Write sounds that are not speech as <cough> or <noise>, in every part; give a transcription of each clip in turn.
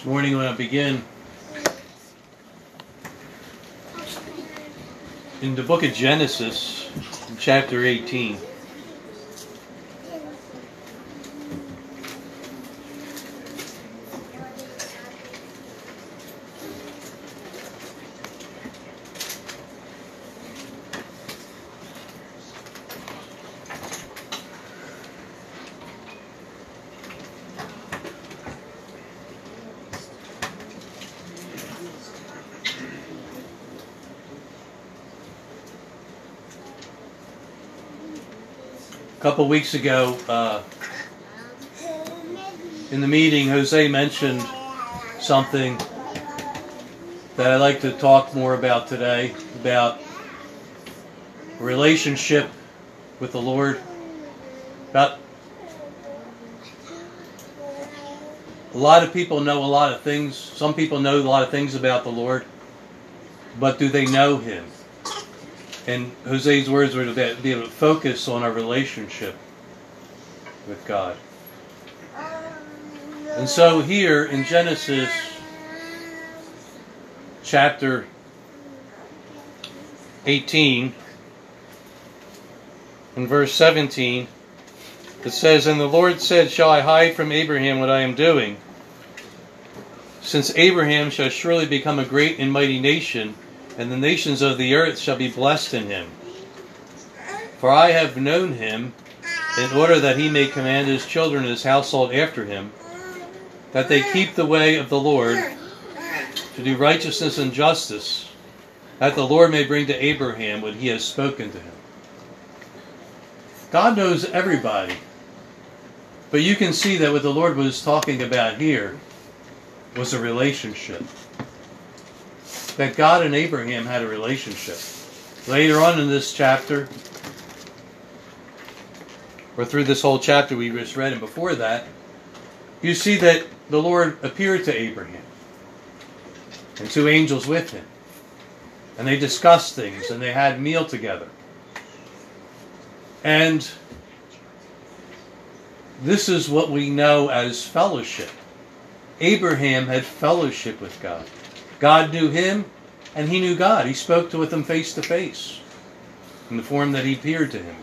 This morning, when I begin in the book of Genesis, chapter 18. Couple weeks ago, uh, in the meeting, Jose mentioned something that I'd like to talk more about today about relationship with the Lord. About a lot of people know a lot of things. Some people know a lot of things about the Lord, but do they know Him? And Jose's words were to be able to focus on our relationship with God. And so here in Genesis chapter 18 in verse 17 it says, And the Lord said, Shall I hide from Abraham what I am doing? Since Abraham shall surely become a great and mighty nation, and the nations of the earth shall be blessed in him. For I have known him, in order that he may command his children and his household after him, that they keep the way of the Lord, to do righteousness and justice, that the Lord may bring to Abraham what he has spoken to him. God knows everybody. But you can see that what the Lord was talking about here was a relationship that God and Abraham had a relationship. Later on in this chapter, or through this whole chapter we just read, and before that, you see that the Lord appeared to Abraham and two angels with him. And they discussed things and they had meal together. And this is what we know as fellowship. Abraham had fellowship with God. God knew him, and he knew God. He spoke with him face to face in the form that he appeared to him.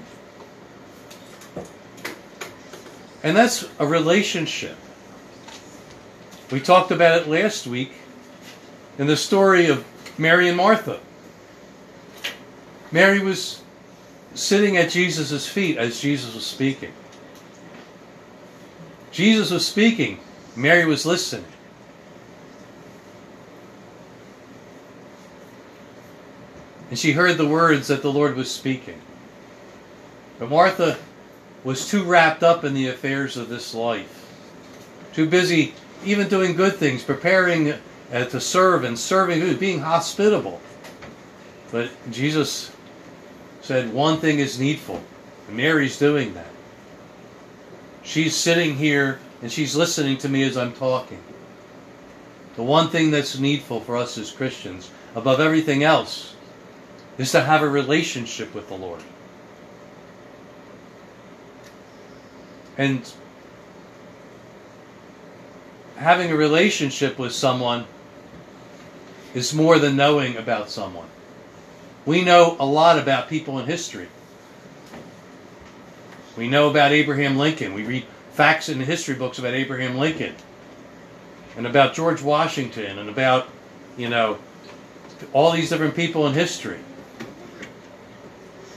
And that's a relationship. We talked about it last week in the story of Mary and Martha. Mary was sitting at Jesus' feet as Jesus was speaking. Jesus was speaking, Mary was listening. And she heard the words that the Lord was speaking. But Martha was too wrapped up in the affairs of this life, too busy even doing good things, preparing uh, to serve and serving, being hospitable. But Jesus said, One thing is needful. And Mary's doing that. She's sitting here and she's listening to me as I'm talking. The one thing that's needful for us as Christians, above everything else, is to have a relationship with the Lord. And having a relationship with someone is more than knowing about someone. We know a lot about people in history. We know about Abraham Lincoln. We read facts in the history books about Abraham Lincoln and about George Washington and about, you know, all these different people in history.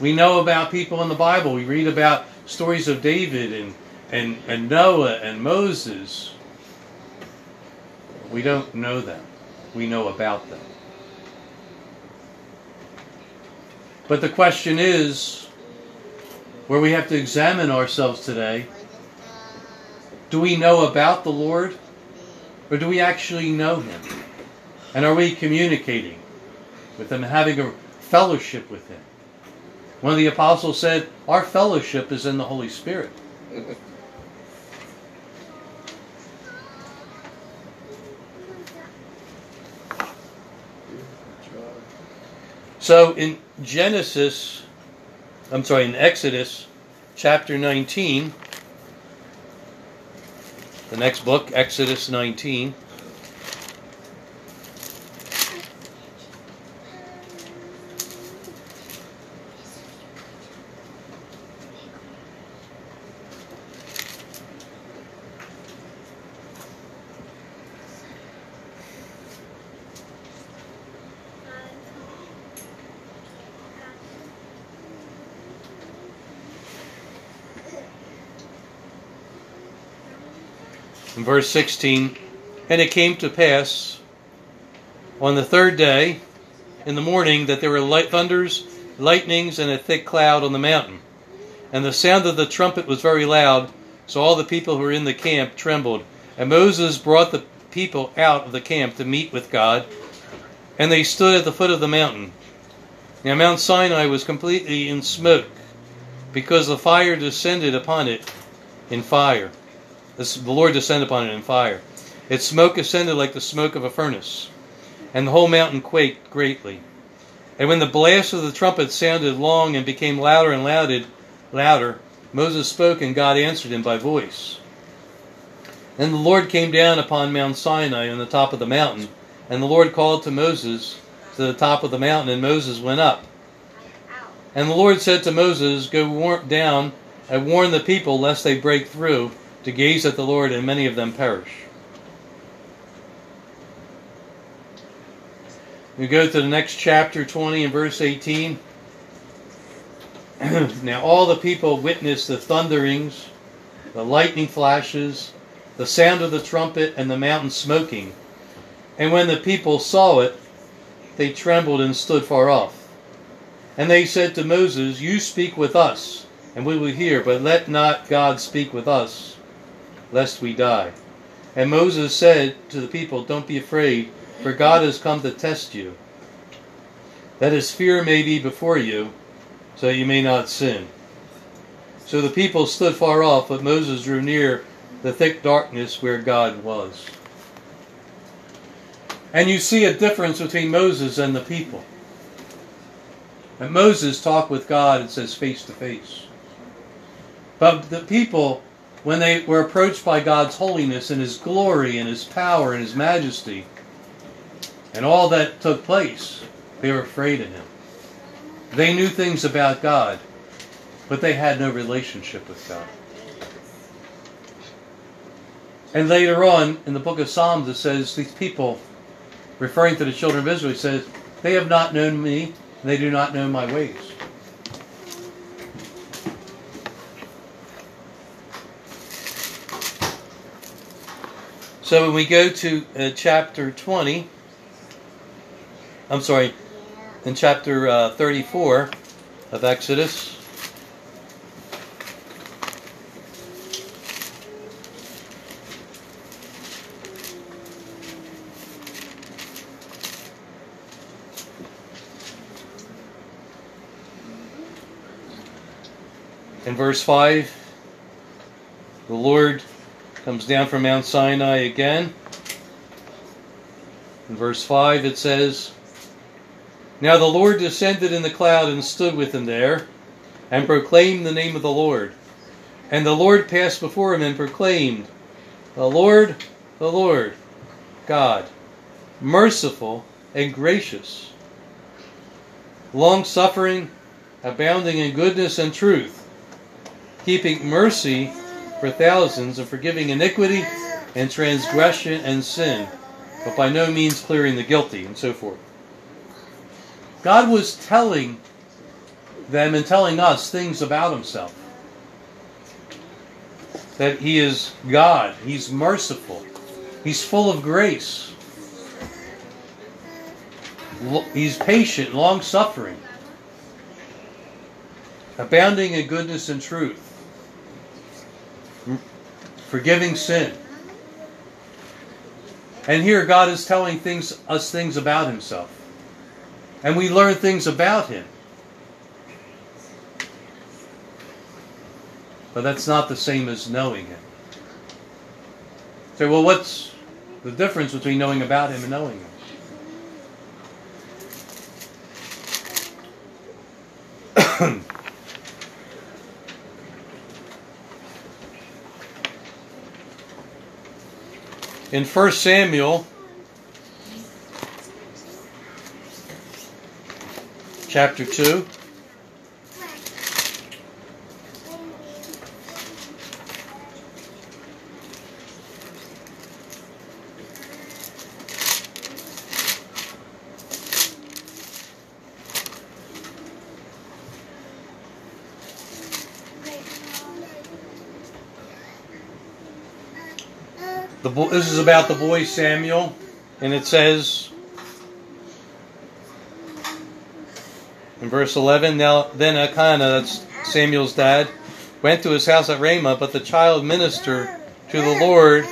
We know about people in the Bible. We read about stories of David and, and, and Noah and Moses. We don't know them. We know about them. But the question is where we have to examine ourselves today do we know about the Lord or do we actually know Him? And are we communicating with Him, having a fellowship with Him? One of the apostles said, Our fellowship is in the Holy Spirit. So in Genesis, I'm sorry, in Exodus chapter 19, the next book, Exodus 19. Verse 16, and it came to pass on the third day in the morning that there were light thunders, lightnings, and a thick cloud on the mountain. And the sound of the trumpet was very loud, so all the people who were in the camp trembled. And Moses brought the people out of the camp to meet with God, and they stood at the foot of the mountain. Now Mount Sinai was completely in smoke, because the fire descended upon it in fire. The Lord descended upon it in fire. Its smoke ascended like the smoke of a furnace, and the whole mountain quaked greatly. And when the blast of the trumpet sounded long and became louder and louder, louder, Moses spoke, and God answered him by voice. And the Lord came down upon Mount Sinai on the top of the mountain, and the Lord called to Moses to the top of the mountain, and Moses went up. And the Lord said to Moses, Go down and warn the people lest they break through to gaze at the Lord, and many of them perish. We go to the next chapter 20 and verse 18. <clears throat> now all the people witnessed the thunderings, the lightning flashes, the sound of the trumpet, and the mountain smoking. And when the people saw it, they trembled and stood far off. And they said to Moses, You speak with us, and we will hear, but let not God speak with us, lest we die. And Moses said to the people, Don't be afraid, for God has come to test you, that his fear may be before you, so you may not sin. So the people stood far off, but Moses drew near the thick darkness where God was. And you see a difference between Moses and the people. And Moses talked with God, it says, face to face. But the people, when they were approached by God's holiness and His glory and His power and His majesty, and all that took place, they were afraid of Him. They knew things about God, but they had no relationship with God. And later on in the book of Psalms, it says these people, referring to the children of Israel, says, They have not known me, they do not know my ways. So when we go to uh, chapter 20, I'm sorry, in chapter uh, 34 of Exodus, In verse 5, the Lord comes down from Mount Sinai again. In verse 5, it says, Now the Lord descended in the cloud and stood with him there, and proclaimed the name of the Lord. And the Lord passed before him and proclaimed, The Lord, the Lord, God, merciful and gracious, long suffering, abounding in goodness and truth keeping mercy for thousands, and forgiving iniquity and transgression and sin, but by no means clearing the guilty, and so forth. God was telling them and telling us things about Himself. That He is God, He's merciful, He's full of grace, He's patient, long suffering, abounding in goodness and truth forgiving sin. And here God is telling things, us things about himself. And we learn things about him. But that's not the same as knowing him. Say, well, what's the difference between knowing about him and knowing him? <clears throat> in 1 Samuel chapter 2. The bo- this is about the boy Samuel, and it says in verse 11, now then that's Samuel's dad, went to his house at Ramah, but the child ministered to the Lord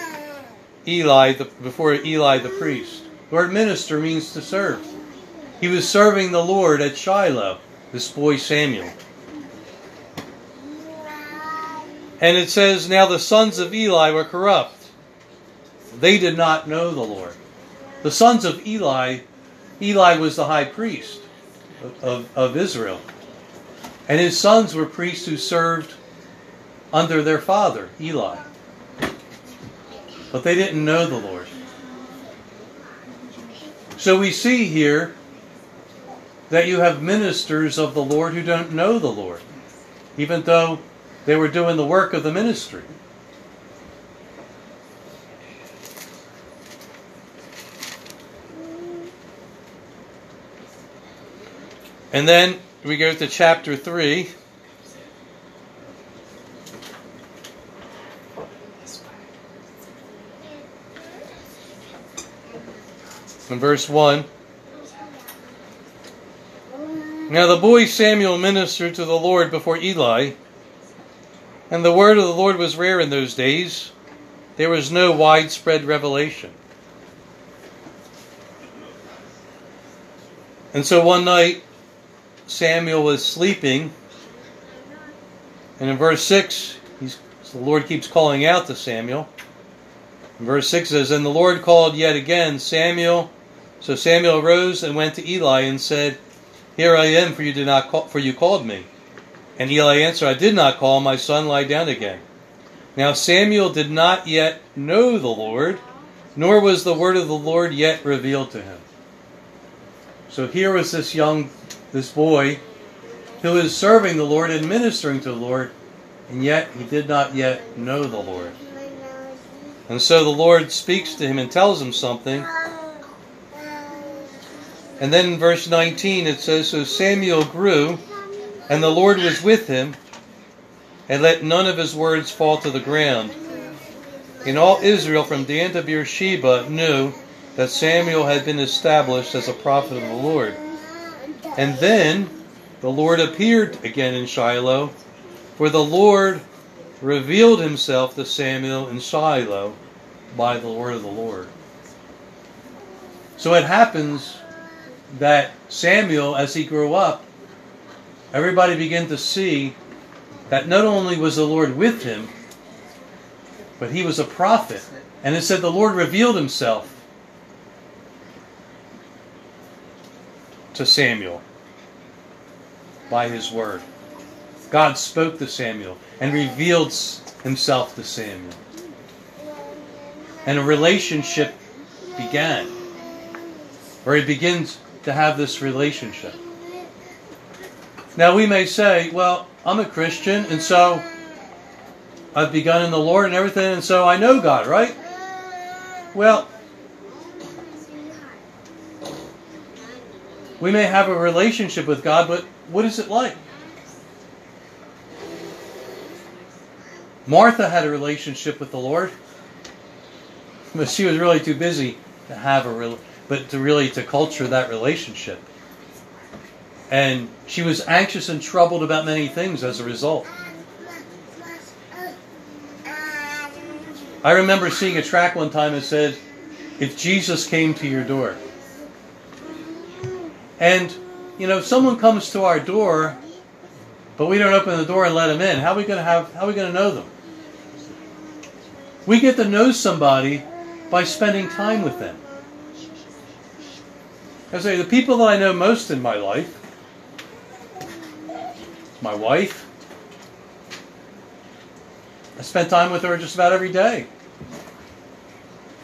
Eli the, before Eli the priest. The word minister means to serve. He was serving the Lord at Shiloh, this boy Samuel. And it says, Now the sons of Eli were corrupt. They did not know the Lord. The sons of Eli, Eli was the high priest of, of, Israel. And his sons were priests who served under their father, Eli. But they didn't know the Lord. So we see here that you have ministers of the Lord who don't know the Lord, even though they were doing the work of the ministry. And then we go to chapter 3. In verse 1. Now the boy Samuel ministered to the Lord before Eli, and the word of the Lord was rare in those days. There was no widespread revelation. And so one night, Samuel was sleeping, and in verse 6, the Lord keeps calling out to Samuel. In verse 6 says, And the Lord called yet again, Samuel. So Samuel arose and went to Eli and said, Here I am, for you did not call, for you called me. And Eli answered, I did not call, my son, lie down again. Now Samuel did not yet know the Lord, nor was the word of the Lord yet revealed to him. So here was this young, this boy, who is serving the Lord and ministering to the Lord, and yet he did not yet know the Lord. And so the Lord speaks to him and tells him something. And then in verse 19 it says, So Samuel grew, and the Lord was with him, and let none of his words fall to the ground. And all Israel from Dan to Beersheba knew that Samuel had been established as a prophet of the Lord. And then the Lord appeared again in Shiloh, for the Lord revealed himself to Samuel in Shiloh by the word of the Lord. So it happens that Samuel, as he grew up, everybody began to see that not only was the Lord with him, but he was a prophet. And it said the Lord revealed himself to Samuel by his word. God spoke to Samuel and revealed himself to Samuel. And a relationship began, or he begins to have this relationship. Now we may say, well, I'm a Christian, and so I've begun in the Lord and everything, and so I know God, right? Well, we may have a relationship with God, but what is it like? Martha had a relationship with the Lord, but she was really too busy to have a real, but to really to culture that relationship. And she was anxious and troubled about many things as a result. I remember seeing a track one time that said, If Jesus came to your door. And, you know, if someone comes to our door, but we don't open the door and let them in, how are we going to have, how are we going to know them? We get to know somebody by spending time with them. I say, the people that I know most in my life my wife. I spend time with her just about every day.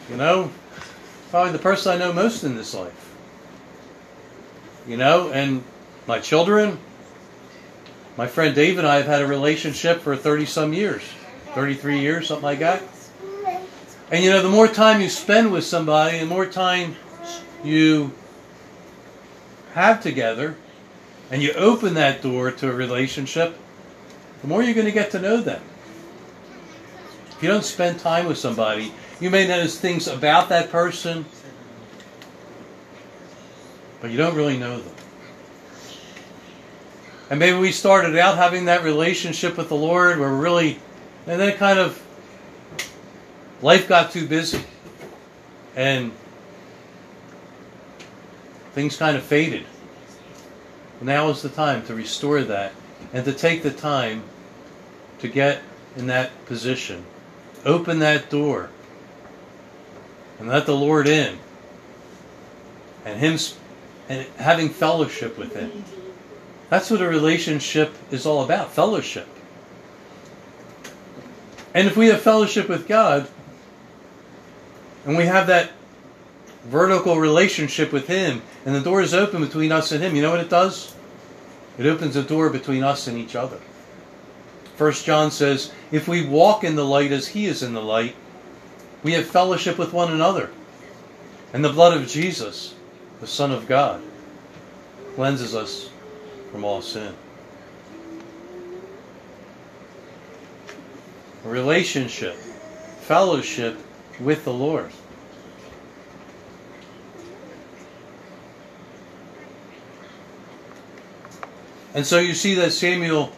You know, probably the person I know most in this life. You know, and my children, my friend Dave and I have had a relationship for 30 some years, 33 years, something like that. And you know, the more time you spend with somebody, the more time you have together, and you open that door to a relationship, the more you're going to get to know them. If you don't spend time with somebody, you may notice things about that person, but you don't really know them. And maybe we started out having that relationship with the Lord where we're really, and then kind of, life got too busy. And things kind of faded. Now is the time to restore that and to take the time to get in that position. Open that door and let the Lord in. And Him and having fellowship with Him. That's what a relationship is all about fellowship. And if we have fellowship with God, and we have that vertical relationship with Him, and the door is open between us and Him, you know what it does? It opens a door between us and each other. First John says, if we walk in the light as He is in the light, we have fellowship with one another. And the blood of Jesus, the Son of God, cleanses us from all sin. Relationship, fellowship with the Lord. And so you see that Samuel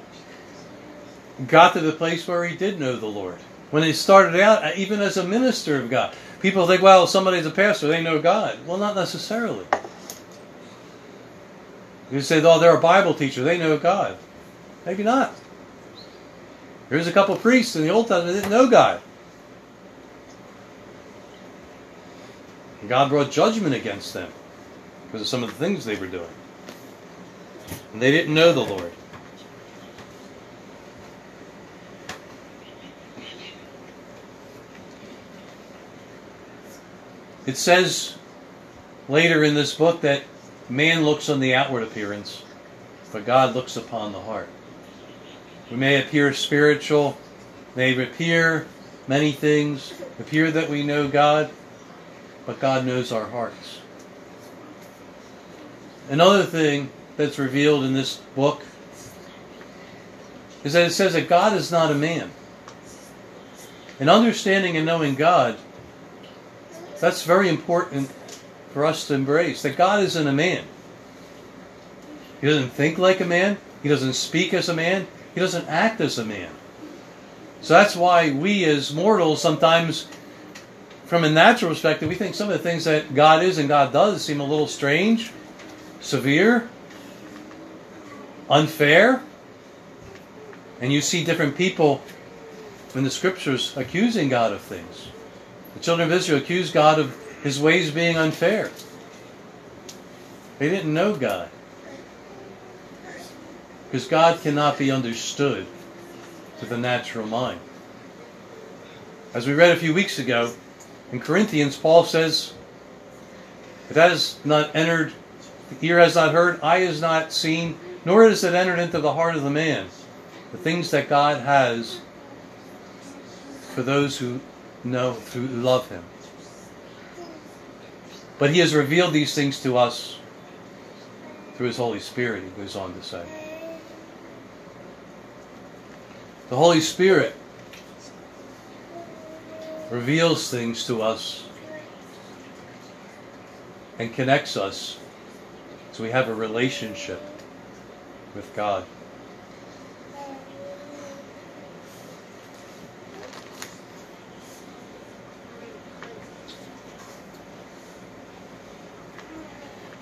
got to the place where he did know the Lord. When he started out, even as a minister of God, people think, well, somebody's a pastor, they know God. Well, not necessarily. You say, oh, they're a Bible teacher, they know God. Maybe not. Here's a couple priests in the Old Testament that didn't know God. God brought judgment against them because of some of the things they were doing. And they didn't know the Lord. It says later in this book that Man looks on the outward appearance, but God looks upon the heart. We may appear spiritual, may appear many things, appear that we know God, but God knows our hearts. Another thing that's revealed in this book is that it says that God is not a man. And understanding and knowing God, that's very important for us to embrace that God isn't a man. He doesn't think like a man. He doesn't speak as a man. He doesn't act as a man. So that's why we as mortals sometimes, from a natural perspective, we think some of the things that God is and God does seem a little strange, severe, unfair. And you see different people in the scriptures accusing God of things. The children of Israel accused God of his ways being unfair. They didn't know God. Because God cannot be understood to the natural mind. As we read a few weeks ago, in Corinthians, Paul says, if It has not entered, the ear has not heard, eye has not seen, nor has it entered into the heart of the man. The things that God has for those who know, through love Him. But he has revealed these things to us through his Holy Spirit, he goes on to say. The Holy Spirit reveals things to us and connects us so we have a relationship with God.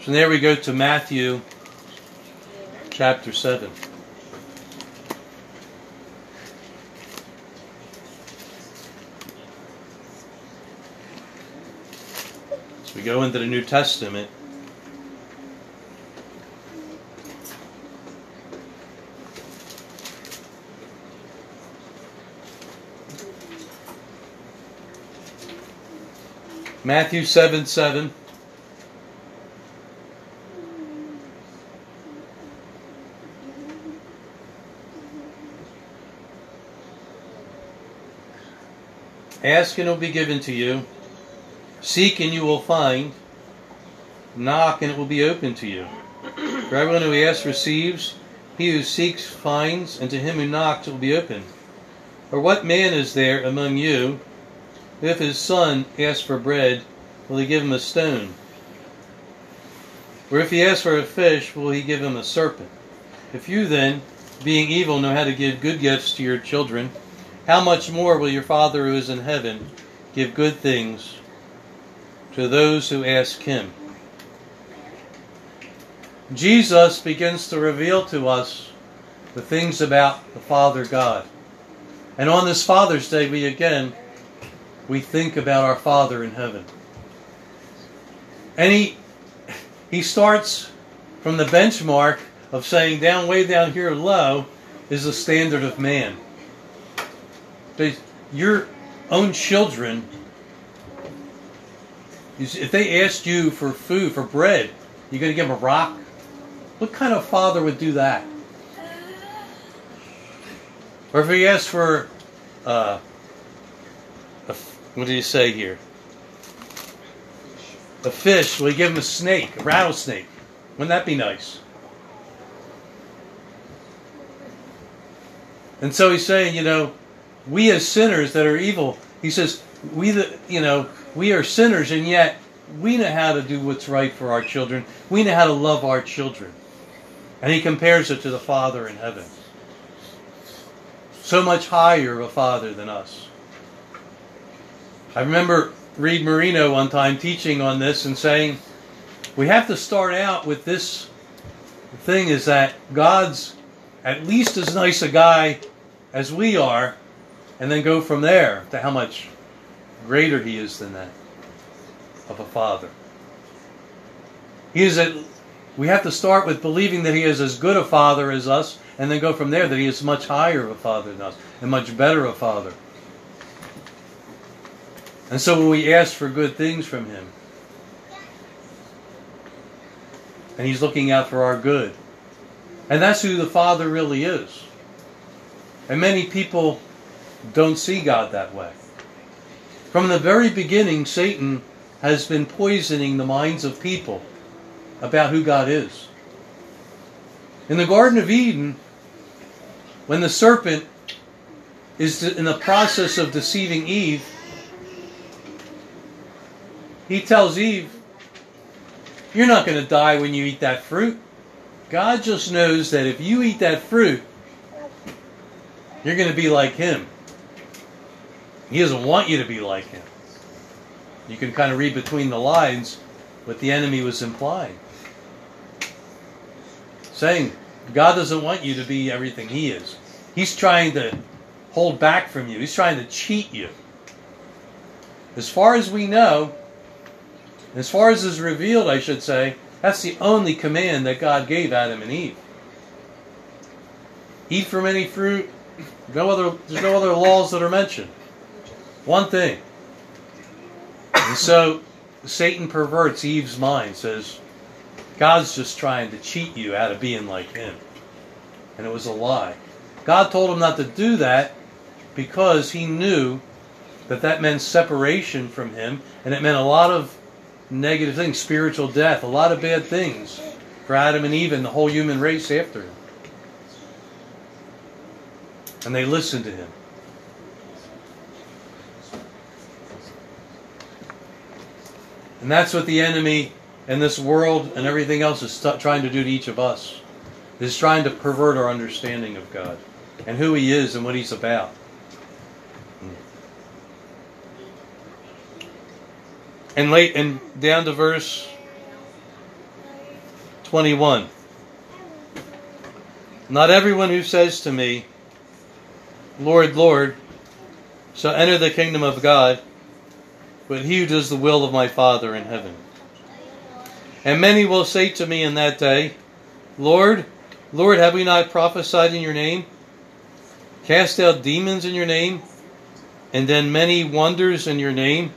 So there we go to Matthew chapter 7. So we go into the New Testament. Matthew 7 7. Ask and it will be given to you. Seek and you will find. Knock and it will be open to you. For everyone who asks receives. He who seeks finds, and to him who knocks it will be open. Or what man is there among you, if his son asks for bread, will he give him a stone? Or if he asks for a fish, will he give him a serpent? If you then, being evil, know how to give good gifts to your children, how much more will your Father who is in heaven give good things to those who ask him? Jesus begins to reveal to us the things about the Father God. And on this Father's Day, we again, we think about our Father in heaven. And he, he starts from the benchmark of saying down way down here low is the standard of man. Your own children, if they asked you for food, for bread, you're going to give them a rock? What kind of father would do that? Or if he asked for, uh, a, what did he say here? A fish, will he give him a snake, a rattlesnake? Wouldn't that be nice? And so he's saying, you know, we as sinners that are evil, he says, we the, you know, we are sinners and yet we know how to do what's right for our children. We know how to love our children. And he compares it to the Father in heaven. So much higher a Father than us. I remember Reed Marino one time teaching on this and saying, we have to start out with this thing is that God's at least as nice a guy as we are, and then go from there to how much greater he is than that of a father. He is at, we have to start with believing that he is as good a father as us, and then go from there that he is much higher of a father than us, and much better a father. And so when we ask for good things from him, and he's looking out for our good, and that's who the Father really is. And many people don't see God that way. From the very beginning, Satan has been poisoning the minds of people about who God is. In the Garden of Eden, when the serpent is in the process of deceiving Eve, he tells Eve, You're not going to die when you eat that fruit. God just knows that if you eat that fruit, you're going to be like Him. He doesn't want you to be like Him. You can kind of read between the lines what the enemy was implying. Saying, God doesn't want you to be everything He is. He's trying to hold back from you, He's trying to cheat you. As far as we know, as far as is revealed, I should say, that's the only command that God gave Adam and Eve. Eat from any fruit. No other. There's no other laws that are mentioned. One thing. And so Satan perverts Eve's mind. Says God's just trying to cheat you out of being like Him, and it was a lie. God told him not to do that because He knew that that meant separation from Him, and it meant a lot of negative things, spiritual death, a lot of bad things for Adam and Eve and the whole human race after him. And they listened to him. And that's what the enemy and this world and everything else is trying to do to each of us. Is trying to pervert our understanding of God and who He is and what He's about. and late and down to verse 21 not everyone who says to me lord lord shall enter the kingdom of god but he who does the will of my father in heaven and many will say to me in that day lord lord have we not prophesied in your name cast out demons in your name and done many wonders in your name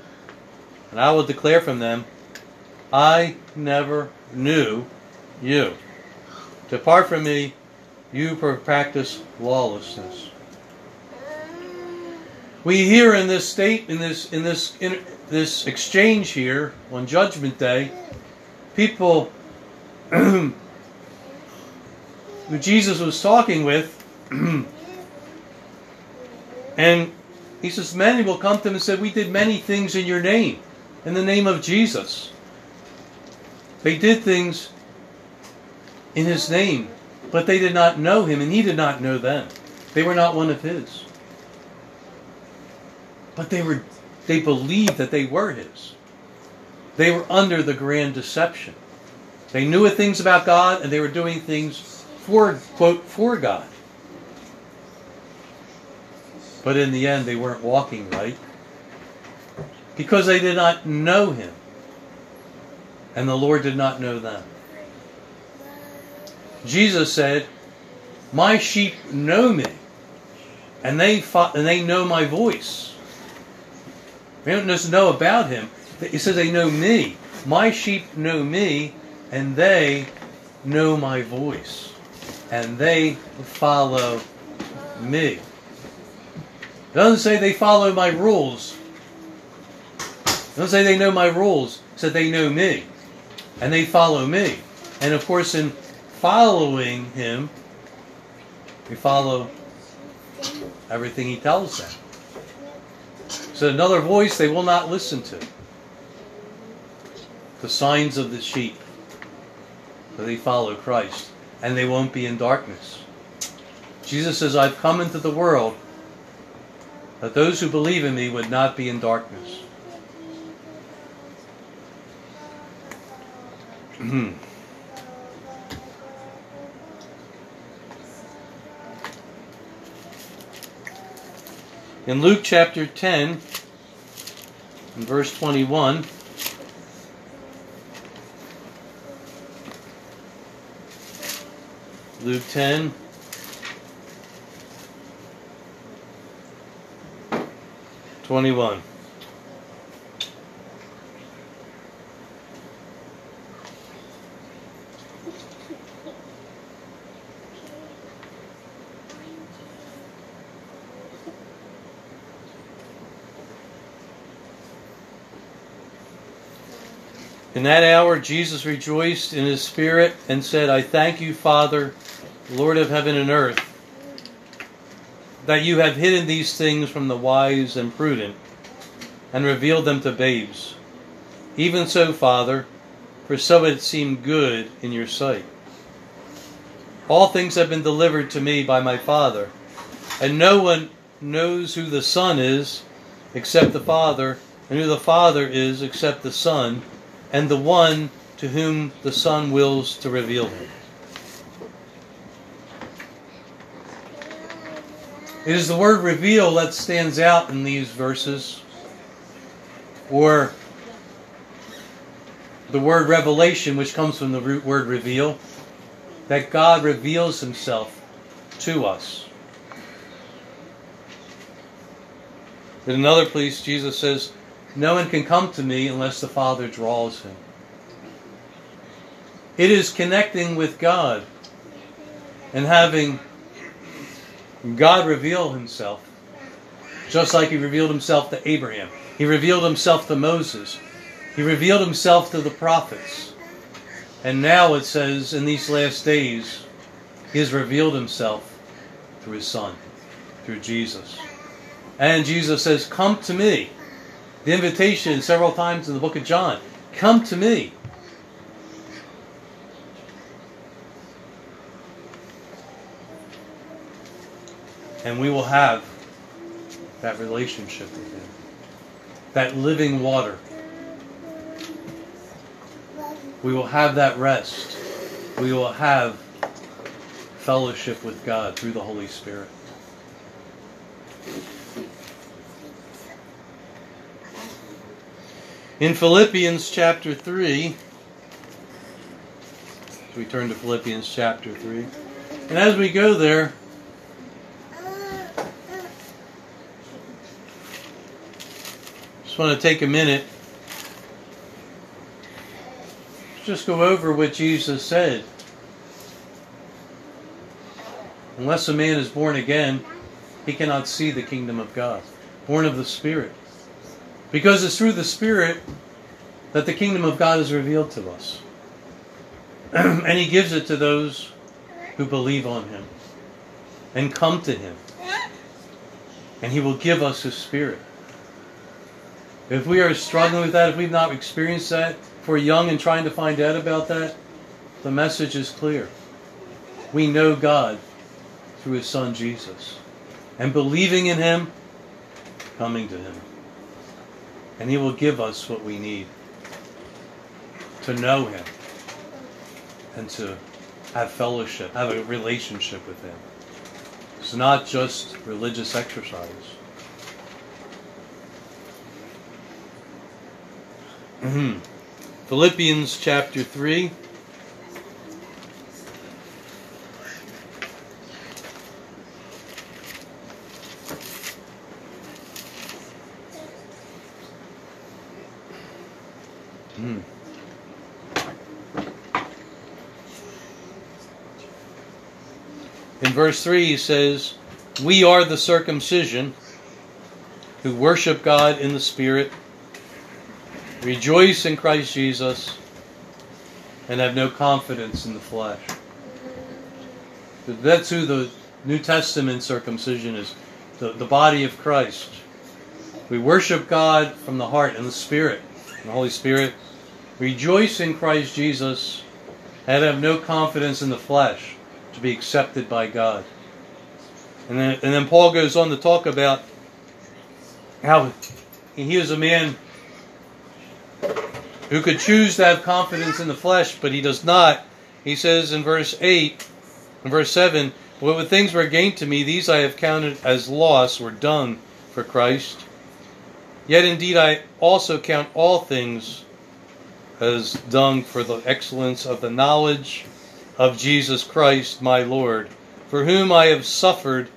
and I will declare from them, I never knew you. Depart from me, you practice lawlessness. We hear in this state, in this, in this, in this exchange here on Judgment Day, people <clears throat> who Jesus was talking with, <clears throat> And he says, Many will come to him and say, We did many things in your name, in the name of Jesus. They did things in his name, but they did not know him, and he did not know them. They were not one of his. But they were they believed that they were his. They were under the grand deception. They knew things about God and they were doing things for quote for God. But in the end, they weren't walking right because they did not know Him. And the Lord did not know them. Jesus said, My sheep know me, and they, and they know my voice. They don't just know about Him. He says they know me. My sheep know me, and they know my voice. And they follow me. It doesn't say they follow my rules. It doesn't say they know my rules. It said they know me. And they follow me. And of course, in following him, we follow everything he tells them. So another voice they will not listen to. The signs of the sheep. So they follow Christ. And they won't be in darkness. Jesus says, I've come into the world that those who believe in me would not be in darkness. <clears throat> in Luke chapter 10, in verse 21, Luke 10, Twenty-one. In that hour, Jesus rejoiced in his spirit and said, I thank you, Father, Lord of heaven and earth that you have hidden these things from the wise and prudent, and revealed them to babes. Even so, Father, for so it seemed good in your sight. All things have been delivered to me by my Father, and no one knows who the Son is except the Father, and who the Father is except the Son, and the one to whom the Son wills to reveal him. It is the word reveal that stands out in these verses, or the word revelation, which comes from the root word reveal, that God reveals himself to us. In another place, Jesus says, No one can come to me unless the Father draws him. It is connecting with God and having God reveal himself just like he revealed himself to Abraham. He revealed himself to Moses. He revealed himself to the prophets. And now it says, in these last days, he has revealed himself through his Son, through Jesus. And Jesus says, Come to me. The invitation several times in the book of John Come to me. And we will have that relationship with Him, that living water. We will have that rest. We will have fellowship with God through the Holy Spirit. In Philippians chapter 3, we turn to Philippians chapter 3. And as we go there, just want to take a minute just go over what Jesus said. Unless a man is born again, he cannot see the kingdom of God. Born of the Spirit. Because it's through the Spirit that the kingdom of God is revealed to us. <clears throat> and he gives it to those who believe on him and come to him. And He will give us His Spirit. If we are struggling with that, if we've not experienced that, if we're young and trying to find out about that, the message is clear. We know God through His Son Jesus. And believing in Him, coming to Him. And He will give us what we need to know Him and to have fellowship, have a relationship with Him. It's not just religious exercise. <clears throat> Philippians chapter 3. In verse 3, he says, We are the circumcision who worship God in the Spirit, rejoice in Christ Jesus, and have no confidence in the flesh. That's who the New Testament circumcision is the, the body of Christ. We worship God from the heart and the Spirit, the Holy Spirit. Rejoice in Christ Jesus, and have no confidence in the flesh to be accepted by God. And then, and then Paul goes on to talk about how he is a man who could choose to have confidence in the flesh, but he does not. He says in verse 8, in verse 7, What would things were gained to me, these I have counted as loss or dung for Christ. Yet indeed I also count all things as dung for the excellence of the knowledge of Jesus Christ my Lord, for whom I have suffered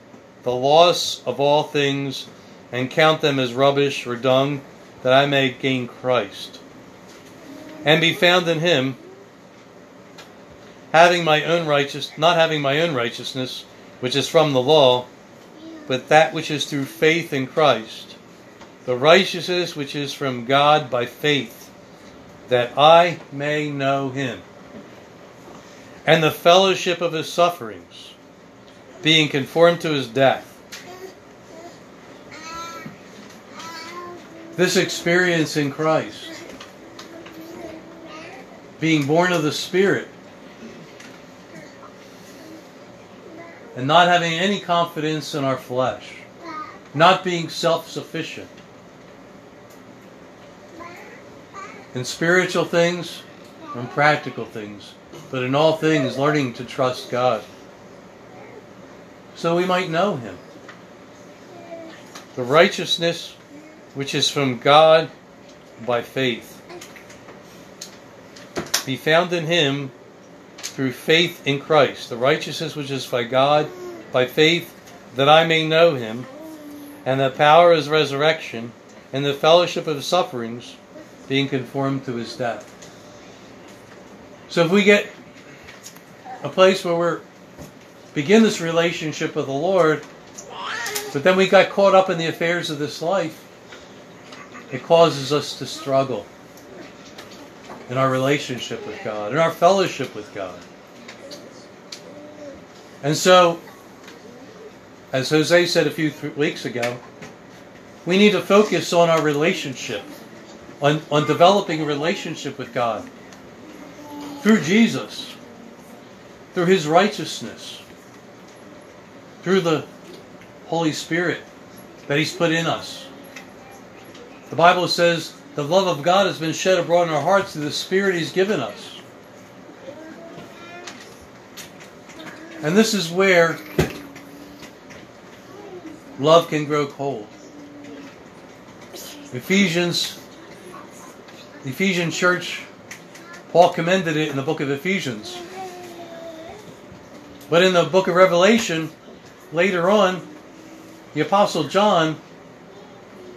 the loss of all things, and count them as rubbish or dung, that I may gain Christ, and be found in him, having my own righteous not having my own righteousness, which is from the law, but that which is through faith in Christ, the righteousness which is from God by faith, that I may know him and the fellowship of his sufferings, being conformed to his death. This experience in Christ, being born of the Spirit, and not having any confidence in our flesh, not being self sufficient. In spiritual things and practical things but in all things learning to trust God. So we might know Him. The righteousness which is from God by faith. Be found in Him through faith in Christ. The righteousness which is by God by faith, that I may know Him, and the power of His resurrection, and the fellowship of His sufferings, being conformed to His death. So if we get a place where we're begin this relationship with the Lord, but then we got caught up in the affairs of this life, it causes us to struggle in our relationship with God, in our fellowship with God. And so, as Jose said a few th- weeks ago, we need to focus on our relationship, on, on developing a relationship with God through Jesus through His righteousness, through the Holy Spirit that He's put in us. The Bible says the love of God has been shed abroad in our hearts through the Spirit He's given us. And this is where love can grow cold. Ephesians, the Ephesian church, Paul commended it in the book of Ephesians. But in the book of Revelation, later on, the Apostle John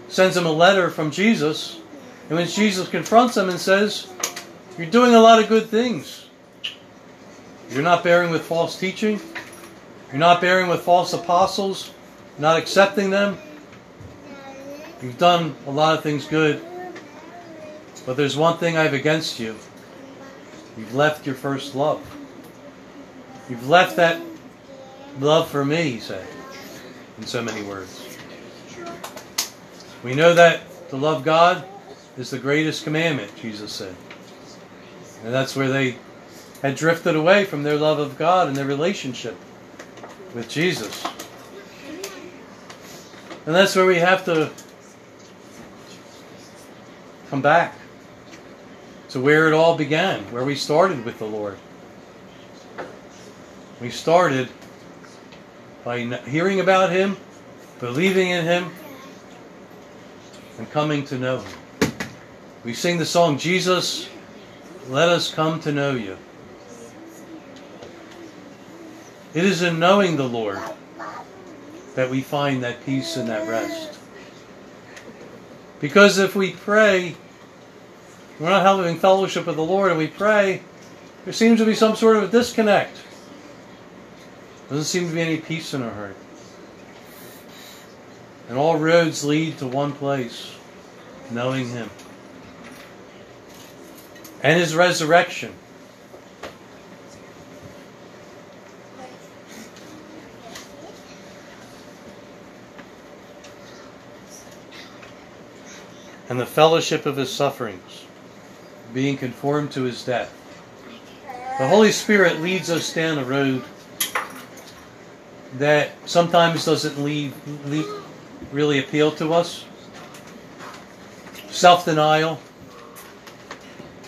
sends him a letter from Jesus. And when Jesus confronts him and says, You're doing a lot of good things. You're not bearing with false teaching. You're not bearing with false apostles, not accepting them. You've done a lot of things good. But there's one thing I have against you. You've left your first love. You've left that love for me, he said, in so many words. We know that to love God is the greatest commandment, Jesus said. And that's where they had drifted away from their love of God and their relationship with Jesus. And that's where we have to come back to where it all began, where we started with the Lord. We started by hearing about Him, believing in Him, and coming to know Him. We sing the song, Jesus, let us come to know you. It is in knowing the Lord that we find that peace and that rest. Because if we pray, we're not having fellowship with the Lord and we pray, there seems to be some sort of disconnect. Doesn't seem to be any peace in our heart. And all roads lead to one place knowing Him and His resurrection. And the fellowship of His sufferings, being conformed to His death. The Holy Spirit leads us down a road that sometimes doesn't leave, leave really appeal to us. Self denial,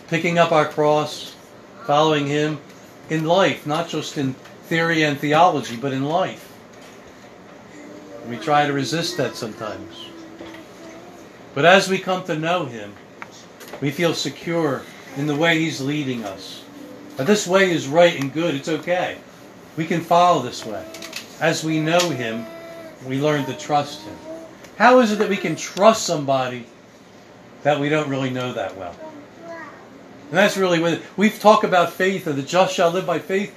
picking up our cross, following Him in life, not just in theory and theology, but in life. We try to resist that sometimes. But as we come to know Him, we feel secure in the way He's leading us. Now, this way is right and good, it's okay. We can follow this way. As we know Him, we learn to trust Him. How is it that we can trust somebody that we don't really know that well? And that's really what we've talked about faith, or the just shall live by faith.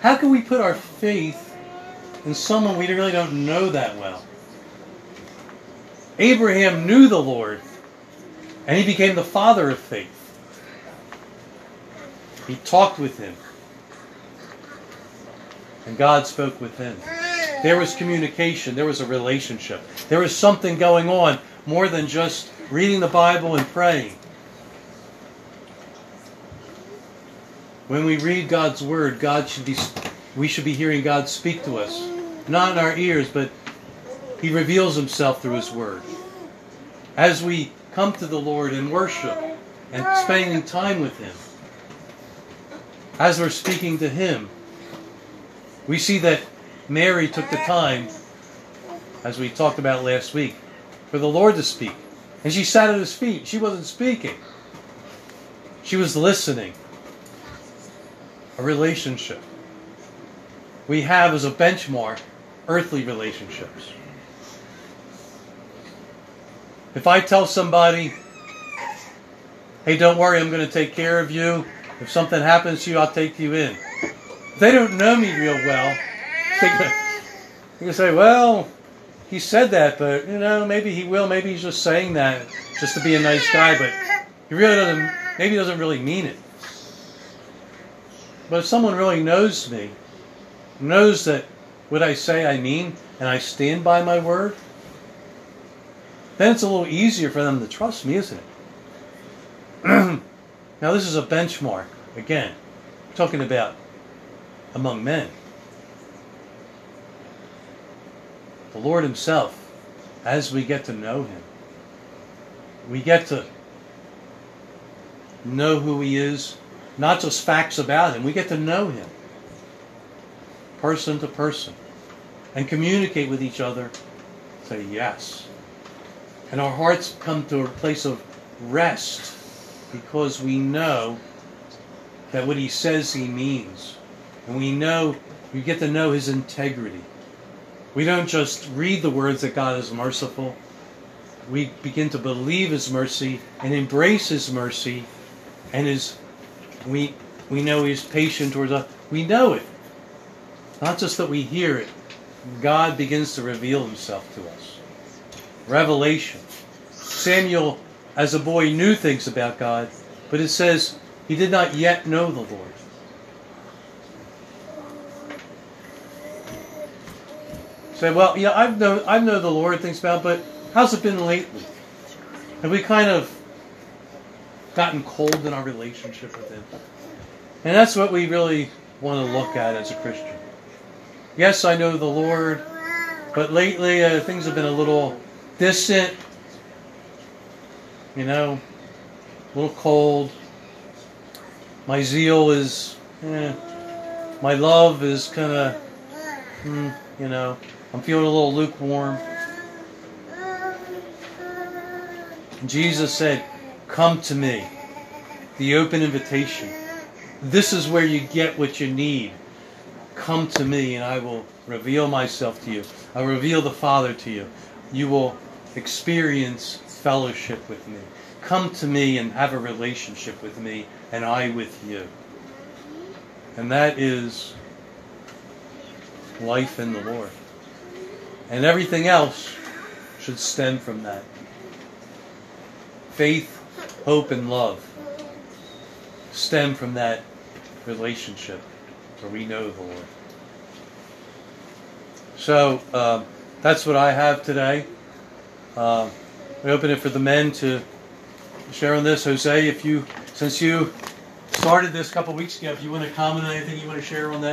How can we put our faith in someone we really don't know that well? Abraham knew the Lord, and he became the father of faith. He talked with him, and God spoke with him. There was communication, there was a relationship, there was something going on more than just reading the Bible and praying. When we read God's word, God should be we should be hearing God speak to us. Not in our ears, but he reveals himself through his word. As we come to the Lord in worship and spending time with him, as we're speaking to him, we see that Mary took the time, as we talked about last week, for the Lord to speak. And she sat at his feet. She wasn't speaking. She was listening a relationship. We have as a benchmark earthly relationships. If I tell somebody, hey, don't worry, I'm going to take care of you. If something happens to you, I'll take you in. They don't know me real well, they can say, well, he said that, but you know, maybe he will. Maybe he's just saying that just to be a nice guy, but he really doesn't. Maybe he doesn't really mean it. But if someone really knows me, knows that what I say I mean, and I stand by my word, then it's a little easier for them to trust me, isn't it? <clears throat> now, this is a benchmark. Again, talking about among men. The Lord Himself, as we get to know Him, we get to know who He is, not just facts about him. We get to know him person to person and communicate with each other. Say yes. And our hearts come to a place of rest because we know that what he says he means. And we know, we get to know his integrity. We don't just read the words that God is merciful. We begin to believe his mercy and embrace his mercy and his we, we know He's patient towards us. We know it. Not just that we hear it. God begins to reveal Himself to us. Revelation. Samuel, as a boy, knew things about God, but it says he did not yet know the Lord. Say, well, yeah, I've known I've known the Lord things about, but how's it been lately? Have we kind of gotten cold in our relationship with Him? And that's what we really want to look at as a Christian. Yes, I know the Lord, but lately uh, things have been a little distant, you know, a little cold. My zeal is, eh, my love is kind of, hmm, you know, I'm feeling a little lukewarm. Jesus said, Come to me. The open invitation. This is where you get what you need. Come to me and I will reveal myself to you. I'll reveal the Father to you. You will experience fellowship with me. Come to me and have a relationship with me and I with you. And that is life in the Lord. And everything else should stem from that. Faith, hope, and love stem from that relationship where we know the Lord. So uh, that's what I have today. Uh, we open it for the men to share on this. Jose, if you, since you started this a couple weeks ago, if you want to comment on anything you want to share on that.